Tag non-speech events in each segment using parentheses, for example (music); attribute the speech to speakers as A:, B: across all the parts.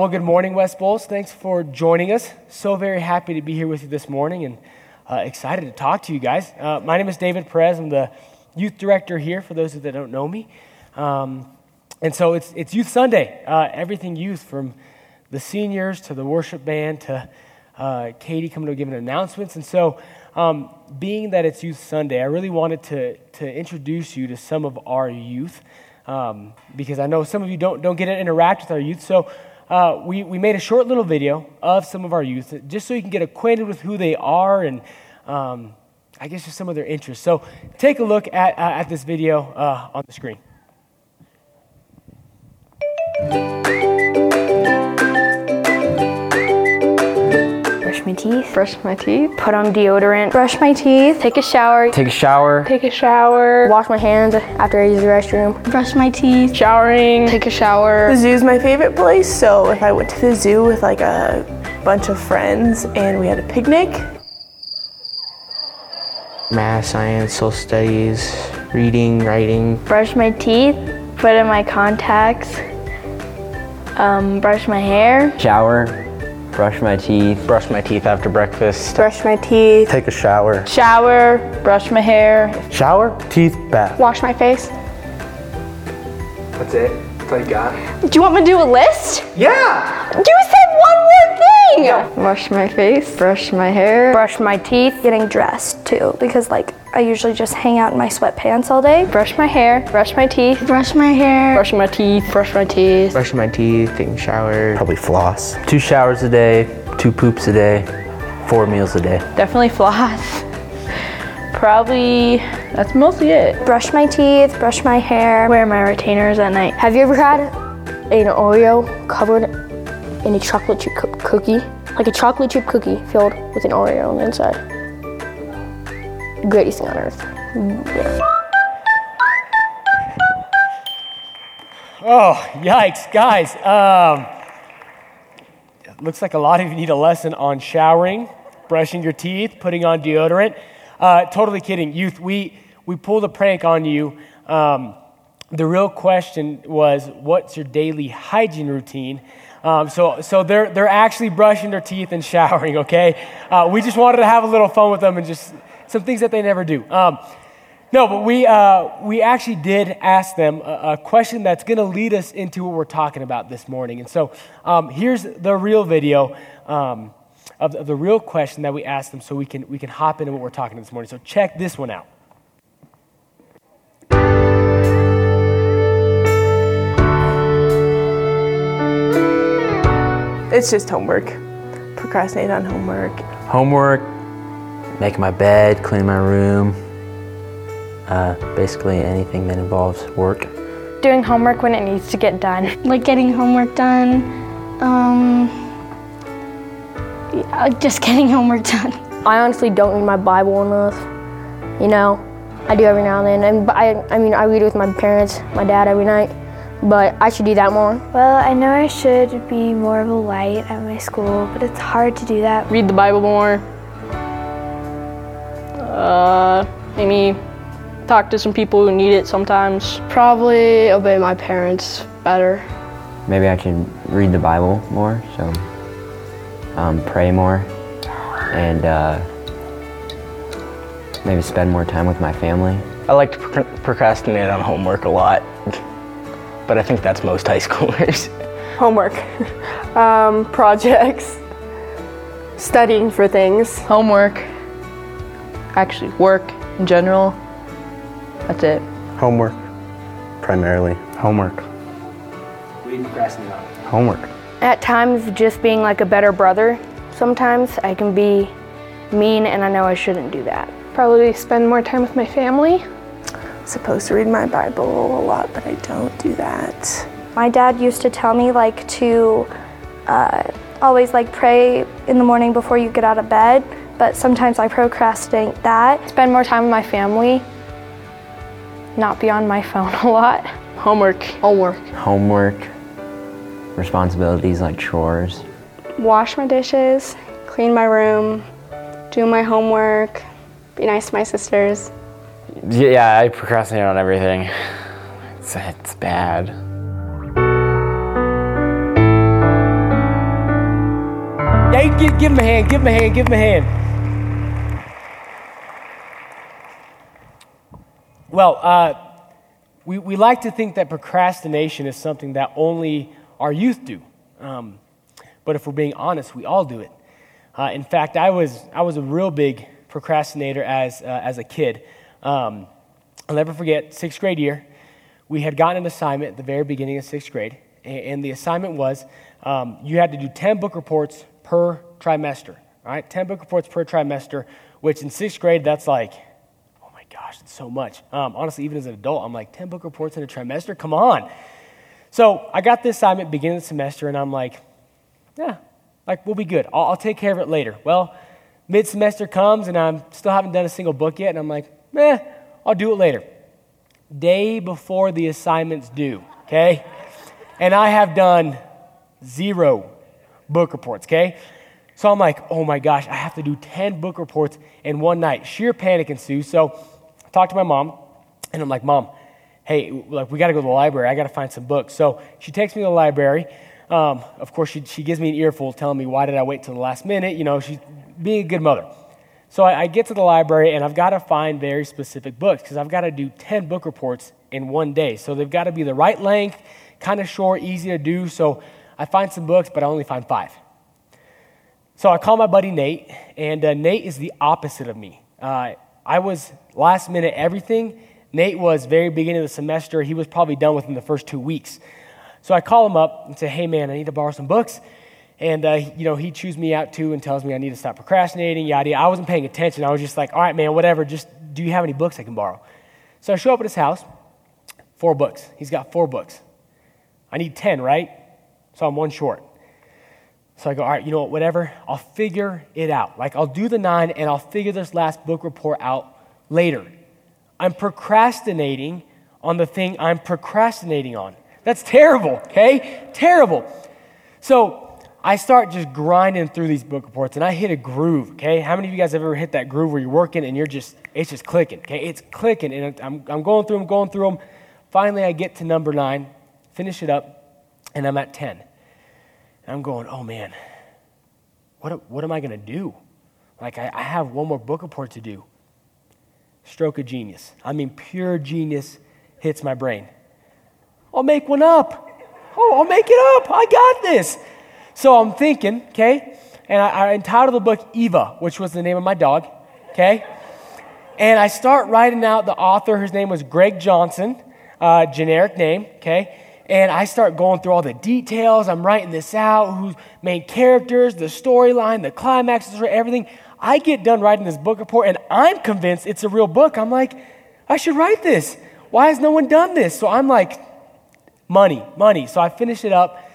A: Well, good morning, West Bowles. Thanks for joining us. So very happy to be here with you this morning and uh, excited to talk to you guys. Uh, my name is David Perez. I'm the youth director here for those that don't know me. Um, and so it's, it's Youth Sunday, uh, everything youth from the seniors to the worship band to uh, Katie coming to give announcements. And so, um, being that it's Youth Sunday, I really wanted to, to introduce you to some of our youth um, because I know some of you don't, don't get to interact with our youth. So, uh, we, we made a short little video of some of our youth just so you can get acquainted with who they are and um, I guess just some of their interests. So take a look at, at this video uh, on the screen.
B: Teeth.
C: Brush my teeth.
B: Put on deodorant.
C: Brush my teeth.
B: Take a shower.
D: Take a shower.
C: Take a shower.
B: Wash my hands after I use the restroom.
C: Brush my teeth.
B: Showering.
C: Take a shower.
E: The zoo's my favorite place, so if I went to the zoo with like a bunch of friends and we had a picnic,
D: Math, science, social studies, reading, writing.
B: Brush my teeth. Put in my contacts. Um, brush my hair.
F: Shower, brush my teeth,
G: brush my teeth after breakfast,
C: brush my teeth,
G: take a shower,
C: shower, brush my hair,
G: shower, teeth, bath,
C: wash my face.
G: That's it. That's all you got.
C: Do you want me to do a list?
G: Yeah.
C: You said one more thing.
G: Yeah.
C: Wash my face, brush my hair,
B: brush my teeth,
H: getting dressed too, because like I usually just hang out in my sweatpants all day.
C: Brush my hair, brush my teeth,
H: brush my hair,
C: brush my teeth, brush my teeth,
D: brush my teeth, taking a shower.
G: Probably floss.
F: Two showers a day, two poops a day, four meals a day.
C: Definitely floss. Probably that's mostly it.
H: Brush my teeth, brush my hair,
B: wear my retainers at night.
H: Have you ever had an Oreo covered in a chocolate chip cookie? Like a chocolate chip cookie filled with an Oreo on the inside greatest thing on earth. Yeah.
A: Oh, yikes, guys. Um, looks like a lot of you need a lesson on showering, brushing your teeth, putting on deodorant. Uh, totally kidding. Youth, we, we pulled a prank on you. Um, the real question was, what's your daily hygiene routine? Um, so, so they're, they're actually brushing their teeth and (laughs) showering, okay? Uh, we just wanted to have a little fun with them and just some things that they never do. Um, no, but we, uh, we actually did ask them a, a question that's going to lead us into what we're talking about this morning. And so um, here's the real video um, of, of the real question that we asked them so we can, we can hop into what we're talking about this morning. So check this one out.
E: it's just homework. Procrastinate on homework.
F: Homework, making my bed, cleaning my room, uh, basically anything that involves work.
B: Doing homework when it needs to get done.
H: Like getting homework done, um, yeah, just (laughs) getting homework done.
B: I honestly don't read my Bible enough, you know. I do every now and then, and I, I mean, I read with my parents, my dad every night, but I should do that more.
H: Well, I know I should be more of a light at my school, but it's hard to do that.
C: Read the Bible more, uh, maybe talk to some people who need it sometimes.
I: Probably obey my parents better.
F: Maybe I should read the Bible more, so um, pray more, and uh, maybe spend more time with my family.
G: I like to procrastinate on homework a lot, but I think that's most high (laughs) schoolers.
I: Homework, (laughs) um, projects, studying for things.
C: Homework actually work in general. That's it.
G: Homework, primarily.
D: Homework.
A: What do you procrastinate on?
D: Homework.
B: At times, just being like a better brother. Sometimes I can be mean, and I know I shouldn't do that.
C: Probably spend more time with my family.
E: I'm supposed to read my Bible a lot, but I don't do that.
H: My dad used to tell me like to uh, always like pray in the morning before you get out of bed but sometimes I procrastinate that.
B: Spend more time with my family, not be on my phone (laughs) a lot.
C: Homework.
I: Homework.
F: Homework. Responsibilities like chores.
I: Wash my dishes, clean my room, do my homework, be nice to my sisters.
D: Yeah, I procrastinate on everything. It's, it's bad.
A: okay? Give, give him a hand, give him a hand, give him a hand. Well, uh, we, we like to think that procrastination is something that only our youth do. Um, but if we're being honest, we all do it. Uh, in fact, I was, I was a real big procrastinator as, uh, as a kid. Um, I'll never forget, sixth grade year, we had gotten an assignment at the very beginning of sixth grade, and, and the assignment was um, you had to do 10 book reports per trimester. All right, 10 book reports per trimester, which in sixth grade, that's like, gosh, it's so much. Um, honestly, even as an adult, I'm like, 10 book reports in a trimester? Come on. So I got this assignment beginning of the semester, and I'm like, yeah, like we'll be good. I'll, I'll take care of it later. Well, mid semester comes, and I still haven't done a single book yet, and I'm like, eh, I'll do it later. Day before the assignment's due, okay? And I have done zero book reports, okay? So I'm like, oh my gosh, I have to do 10 book reports in one night. Sheer panic ensues. So I talked to my mom, and I'm like, Mom, hey, like we got to go to the library. I got to find some books. So she takes me to the library. Um, of course, she, she gives me an earful telling me, why did I wait till the last minute? You know, she's being a good mother. So I, I get to the library, and I've got to find very specific books because I've got to do 10 book reports in one day. So they've got to be the right length, kind of short, easy to do. So I find some books, but I only find five. So I call my buddy Nate, and uh, Nate is the opposite of me. Uh, I was last minute everything. Nate was very beginning of the semester. He was probably done within the first two weeks. So I call him up and say, "Hey man, I need to borrow some books." And uh, you know, he chews me out too and tells me I need to stop procrastinating. Yada. yada. I wasn't paying attention. I was just like, "All right, man, whatever. Just do you have any books I can borrow?" So I show up at his house. Four books. He's got four books. I need ten, right? So I'm one short. So I go, all right, you know what, whatever, I'll figure it out. Like, I'll do the nine and I'll figure this last book report out later. I'm procrastinating on the thing I'm procrastinating on. That's terrible, okay? Terrible. So I start just grinding through these book reports and I hit a groove, okay? How many of you guys have ever hit that groove where you're working and you're just, it's just clicking, okay? It's clicking and I'm, I'm going through them, going through them. Finally, I get to number nine, finish it up, and I'm at 10. And I'm going, oh man, what, what am I going to do? Like, I, I have one more book report to do. Stroke of genius. I mean, pure genius hits my brain. I'll make one up. Oh, I'll make it up. I got this. So I'm thinking, okay, and I, I entitled the book Eva, which was the name of my dog, okay? And I start writing out the author, whose name was Greg Johnson, uh, generic name, okay? And I start going through all the details. I'm writing this out, who's main characters, the storyline, the climax, everything. I get done writing this book report, and I'm convinced it's a real book. I'm like, I should write this. Why has no one done this? So I'm like, money, money. So I finish it up,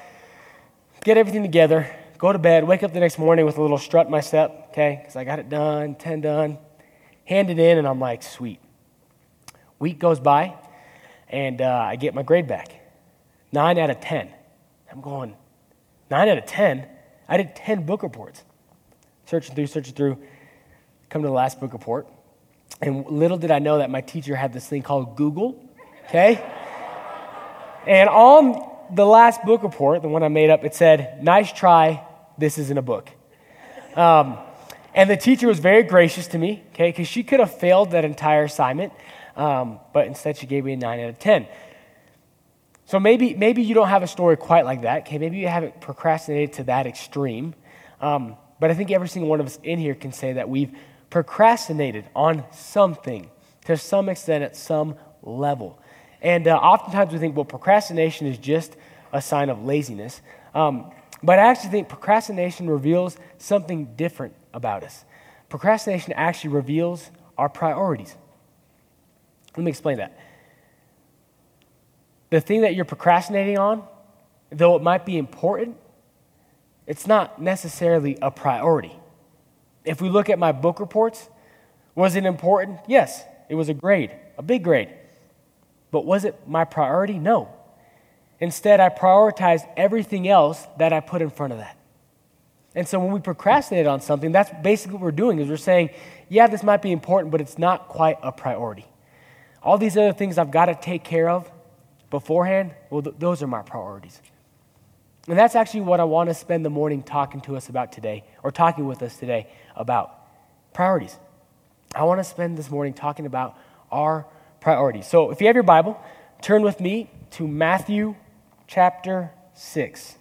A: get everything together, go to bed, wake up the next morning with a little strut in my step, okay, because I got it done, 10 done, hand it in, and I'm like, sweet. Week goes by, and uh, I get my grade back. Nine out of 10. I'm going, nine out of 10? I did 10 book reports. Searching through, searching through, come to the last book report. And little did I know that my teacher had this thing called Google, okay? and on the last book report, the one I made up, it said, Nice try, this isn't a book. Um, and the teacher was very gracious to me, okay, because she could have failed that entire assignment, um, but instead she gave me a 9 out of 10. So maybe, maybe you don't have a story quite like that. Okay, maybe you haven't procrastinated to that extreme. Um, but I think every single one of us in here can say that we've procrastinated on something to some extent at some level. And uh, oftentimes we think, well, procrastination is just a sign of laziness. Um, but I actually think procrastination reveals something different about us. Procrastination actually reveals our priorities. Let me explain that the thing that you're procrastinating on, though it might be important, it's not necessarily a priority. If we look at my book reports, was it important? Yes, it was a grade, a big grade. But was it my priority? No. Instead, I prioritized everything else that I put in front of that. And so when we procrastinate on something, that's basically what we're doing is we're saying, yeah, this might be important, but it's not quite a priority. All these other things I've got to take care of, beforehand, well, th- those are my priorities. And that's actually what I want to spend the morning talking to us about today, or talking with us today about priorities. I want to spend this morning talking about our priorities. So if you have your Bible, turn with me to Matthew chapter 6.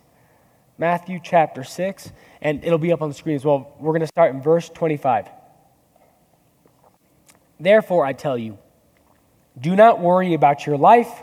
A: Matthew chapter 6, and it'll be up on the screen as well. We're going to start in verse 25. Therefore, I tell you, do not worry about your life,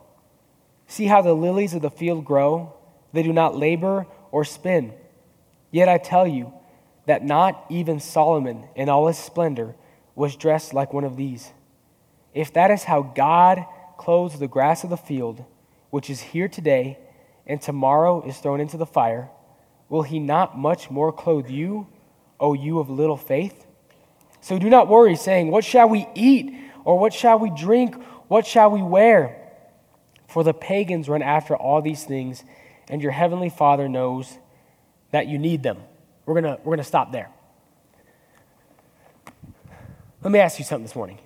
A: See how the lilies of the field grow? They do not labor or spin. Yet I tell you that not even Solomon in all his splendor was dressed like one of these. If that is how God clothes the grass of the field, which is here today and tomorrow is thrown into the fire, will he not much more clothe you, O you of little faith? So do not worry, saying, What shall we eat? Or what shall we drink? What shall we wear? For the pagans run after all these things, and your heavenly Father knows that you need them. We're going we're going to stop there. Let me ask you something this morning.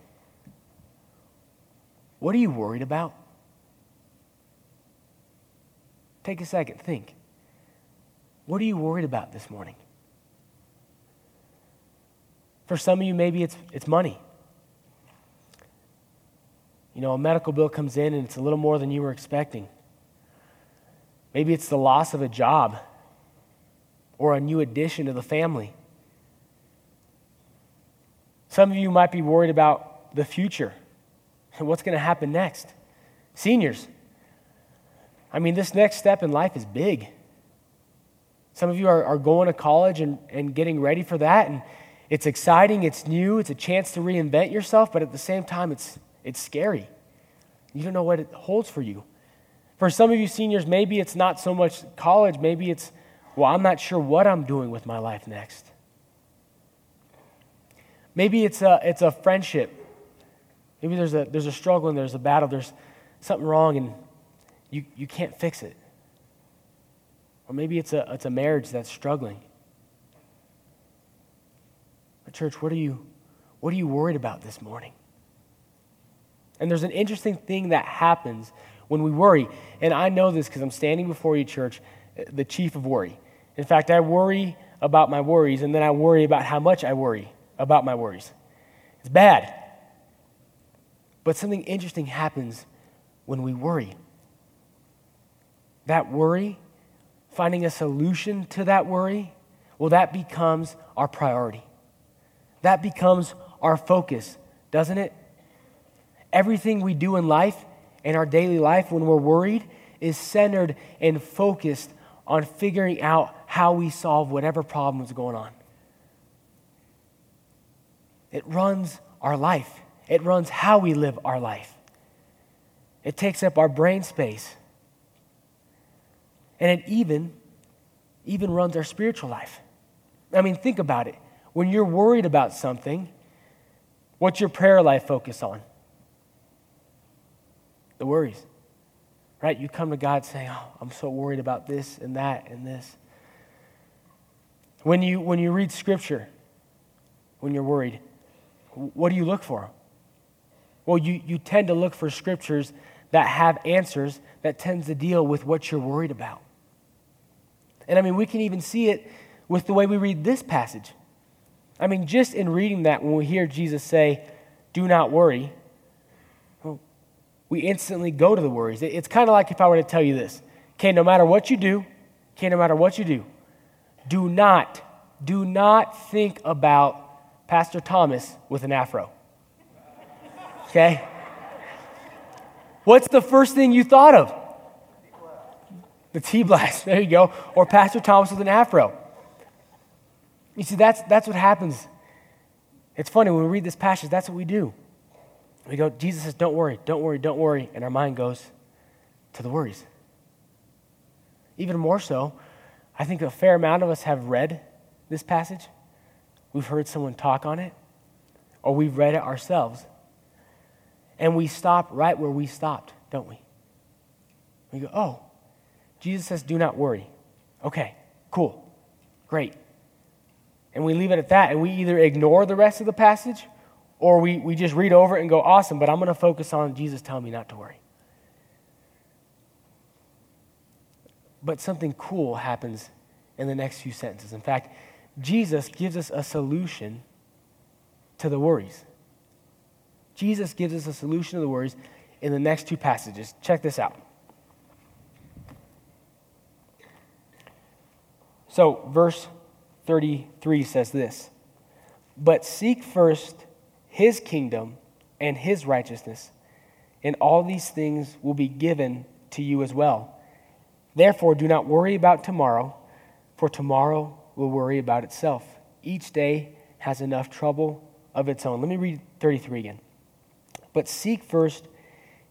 A: What are you worried about? Take a second, think. What are you worried about this morning? For some of you, maybe it's, it's money. You know, a medical bill comes in and it's a little more than you were expecting. Maybe it's the loss of a job or a new addition to the family. Some of you might be worried about the future and what's going to happen next. Seniors, I mean, this next step in life is big. Some of you are, are going to college and, and getting ready for that, and it's exciting, it's new, it's a chance to reinvent yourself, but at the same time, it's, it's scary. You don't know what it holds for you. For some of you seniors, maybe it's not so much college, maybe it's, well, I'm not sure what I'm doing with my life next. Maybe it's a, it's a friendship. Maybe there's a, there's a struggle and there's a battle, there's something wrong, and you, you can't fix it. Or maybe it's a, it's a marriage that's struggling. But church, what are you, what are you worried about this morning? And there's an interesting thing that happens when we worry. And I know this because I'm standing before you, church, the chief of worry. In fact, I worry about my worries, and then I worry about how much I worry about my worries. It's bad. But something interesting happens when we worry. That worry, finding a solution to that worry, well, that becomes our priority. That becomes our focus, doesn't it? Everything we do in life, in our daily life, when we're worried, is centered and focused on figuring out how we solve whatever problem is going on. It runs our life, it runs how we live our life. It takes up our brain space. And it even, even runs our spiritual life. I mean, think about it. When you're worried about something, what's your prayer life focus on? The worries. Right? You come to God saying, Oh, I'm so worried about this and that and this. When you, when you read scripture, when you're worried, what do you look for? Well, you, you tend to look for scriptures that have answers that tends to deal with what you're worried about. And I mean, we can even see it with the way we read this passage. I mean, just in reading that, when we hear Jesus say, Do not worry, we instantly go to the worries. It's kind of like if I were to tell you this okay, no matter what you do, okay, no matter what you do, do not, do not think about Pastor Thomas with an afro. Okay? What's the first thing you thought of? The T blast. (laughs) There you go. Or Pastor Thomas with an afro. You see, that's, that's what happens. It's funny, when we read this passage, that's what we do. We go, Jesus says, don't worry, don't worry, don't worry. And our mind goes to the worries. Even more so, I think a fair amount of us have read this passage. We've heard someone talk on it, or we've read it ourselves. And we stop right where we stopped, don't we? We go, oh, Jesus says, do not worry. Okay, cool, great. And we leave it at that, and we either ignore the rest of the passage or we, we just read over it and go, awesome, but I'm going to focus on Jesus telling me not to worry. But something cool happens in the next few sentences. In fact, Jesus gives us a solution to the worries. Jesus gives us a solution to the worries in the next two passages. Check this out. So, verse 33 says this But seek first his kingdom and his righteousness, and all these things will be given to you as well. Therefore, do not worry about tomorrow, for tomorrow will worry about itself. Each day has enough trouble of its own. Let me read 33 again. But seek first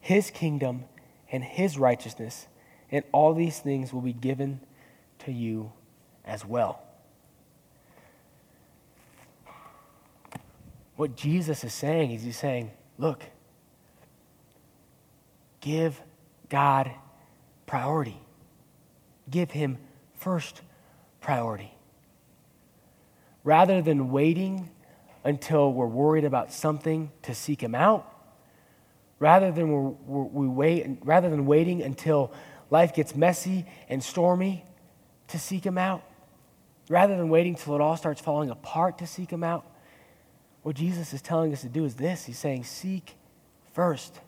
A: his kingdom and his righteousness, and all these things will be given to you as well. What Jesus is saying is he's saying, look, give God priority. Give him first priority. Rather than waiting until we're worried about something to seek him out, rather than we're, we're, we wait, rather than waiting until life gets messy and stormy to seek him out, rather than waiting till it all starts falling apart to seek him out, what Jesus is telling us to do is this He's saying, seek first.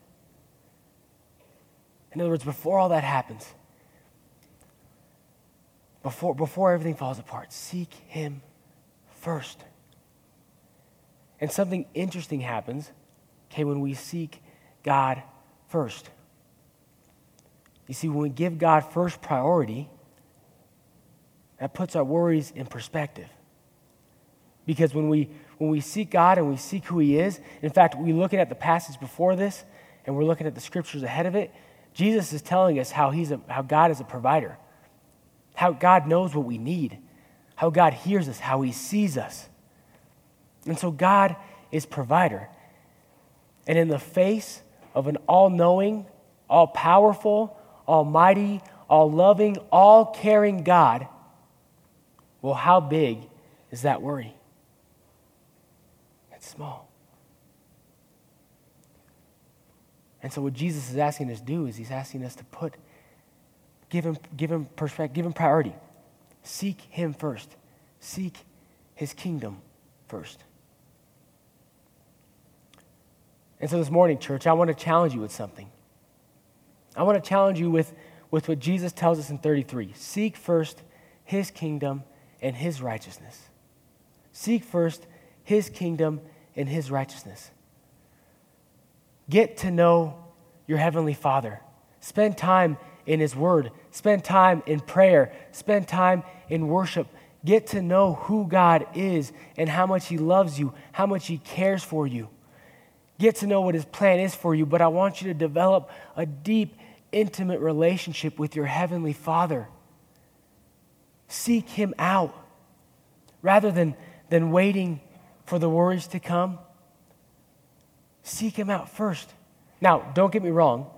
A: In other words, before all that happens, before, before everything falls apart, seek Him first. And something interesting happens, okay, when we seek God first. You see, when we give God first priority, that puts our worries in perspective. Because when we, when we seek God and we seek who He is, in fact, we looking at the passage before this and we're looking at the scriptures ahead of it, Jesus is telling us how, he's a, how God is a provider, how God knows what we need, how God hears us, how He sees us. And so God is provider. And in the face of an all knowing, all powerful, almighty, all loving, all caring God, well, how big is that worry? Small. And so, what Jesus is asking us to do is he's asking us to put, give him, give him perspective, give him priority. Seek him first. Seek his kingdom first. And so, this morning, church, I want to challenge you with something. I want to challenge you with, with what Jesus tells us in 33 Seek first his kingdom and his righteousness. Seek first his kingdom in His righteousness. Get to know your Heavenly Father. Spend time in His Word. Spend time in prayer. Spend time in worship. Get to know who God is and how much He loves you, how much He cares for you. Get to know what His plan is for you, but I want you to develop a deep, intimate relationship with your Heavenly Father. Seek Him out rather than, than waiting for the worries to come, seek Him out first. Now, don't get me wrong.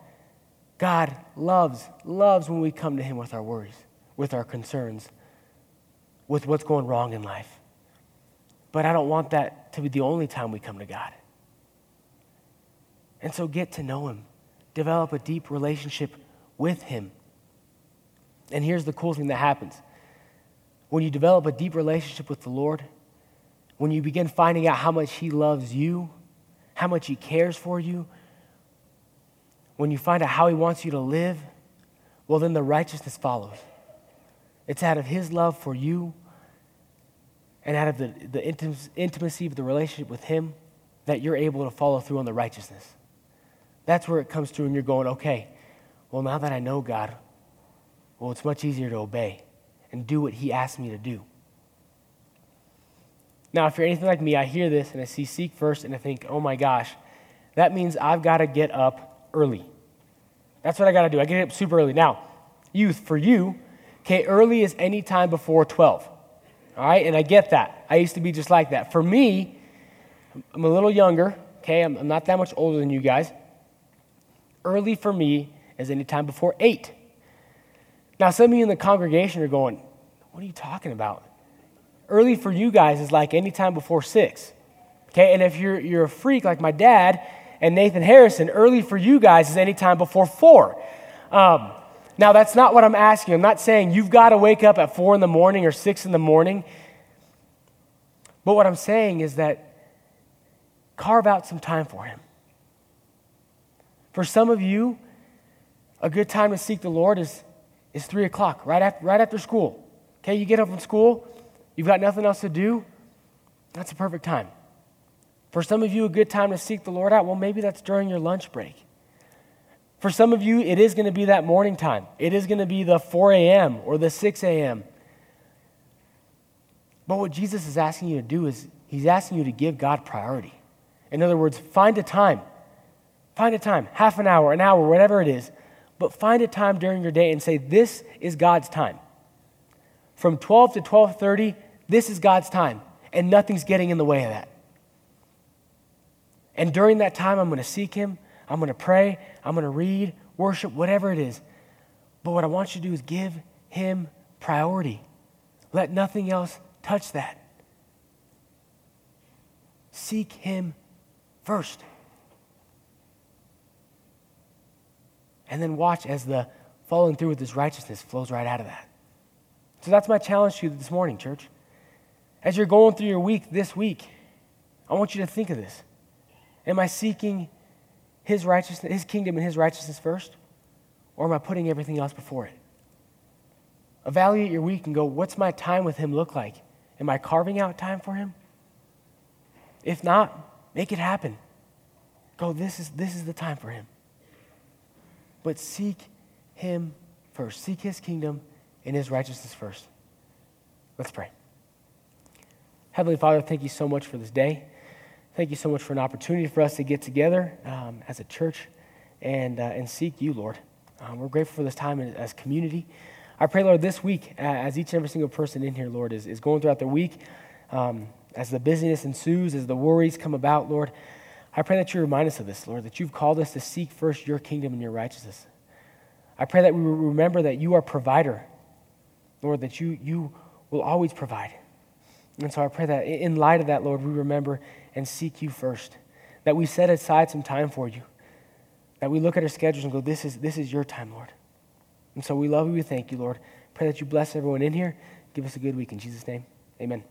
A: God loves, loves when we come to Him with our worries, with our concerns, with what's going wrong in life. But I don't want that to be the only time we come to God. And so get to know Him, develop a deep relationship with Him. And here's the cool thing that happens when you develop a deep relationship with the Lord, when you begin finding out how much He loves you, how much He cares for you, when you find out how He wants you to live, well, then the righteousness follows. It's out of His love for you and out of the, the intimacy of the relationship with Him that you're able to follow through on the righteousness. That's where it comes through, and you're going, okay, well, now that I know God, well, it's much easier to obey and do what He asked me to do. Now, if you're anything like me, I hear this and I see seek first and I think, oh my gosh, that means I've got to get up early. That's what I got to do. I get up super early. Now, youth, for you, Okay, early is any time before 12. All right, and I get that. I used to be just like that. For me, I'm a little younger, okay? I'm, I'm not that much older than you guys. Early for me is any time before 8. Now, some of you in the congregation are going, What are you talking about? Early for you guys is like any time before 6. Okay, and if you're, you're a freak like my dad and Nathan Harrison, early for you guys is any time before 4. Um, now, that's not what I'm asking. I'm not saying you've got to wake up at 4 in the morning or 6 in the morning. But what I'm saying is that carve out some time for Him. For some of you, a good time to seek the Lord is, is 3 o'clock, right after, right after school. Okay, you get up from school, you've got nothing else to do, that's a perfect time. For some of you, a good time to seek the Lord out, well, maybe that's during your lunch break. For some of you, it is going to be that morning time. It is going to be the 4 a.m. or the 6 a.m. But what Jesus is asking you to do is, He's asking you to give God priority. In other words, find a time. Find a time, half an hour, an hour, whatever it is. But find a time during your day and say, This is God's time. From 12 to 12:30, this is God's time, and nothing's getting in the way of that. And during that time, I'm going to seek Him. I'm going to pray. I'm going to read, worship, whatever it is. But what I want you to do is give Him priority. Let nothing else touch that. Seek Him first. And then watch as the following through with His righteousness flows right out of that. So that's my challenge to you this morning, church. As you're going through your week this week, I want you to think of this. Am I seeking his righteousness, his kingdom and his righteousness first? Or am I putting everything else before it? Evaluate your week and go, what's my time with him look like? Am I carving out time for him? If not, make it happen. Go, this is, this is the time for him. But seek him first. Seek his kingdom and his righteousness first. Let's pray. Heavenly Father, thank you so much for this day. Thank you so much for an opportunity for us to get together um, as a church and, uh, and seek you, Lord. Um, we're grateful for this time as community. I pray, Lord, this week, as each and every single person in here, Lord, is, is going throughout the week, um, as the busyness ensues, as the worries come about, Lord, I pray that you remind us of this, Lord, that you've called us to seek first your kingdom and your righteousness. I pray that we remember that you are provider, Lord, that you, you will always provide. And so I pray that in light of that, Lord, we remember and seek you first. That we set aside some time for you. That we look at our schedules and go, this is, this is your time, Lord. And so we love you. We thank you, Lord. Pray that you bless everyone in here. Give us a good week. In Jesus' name, amen.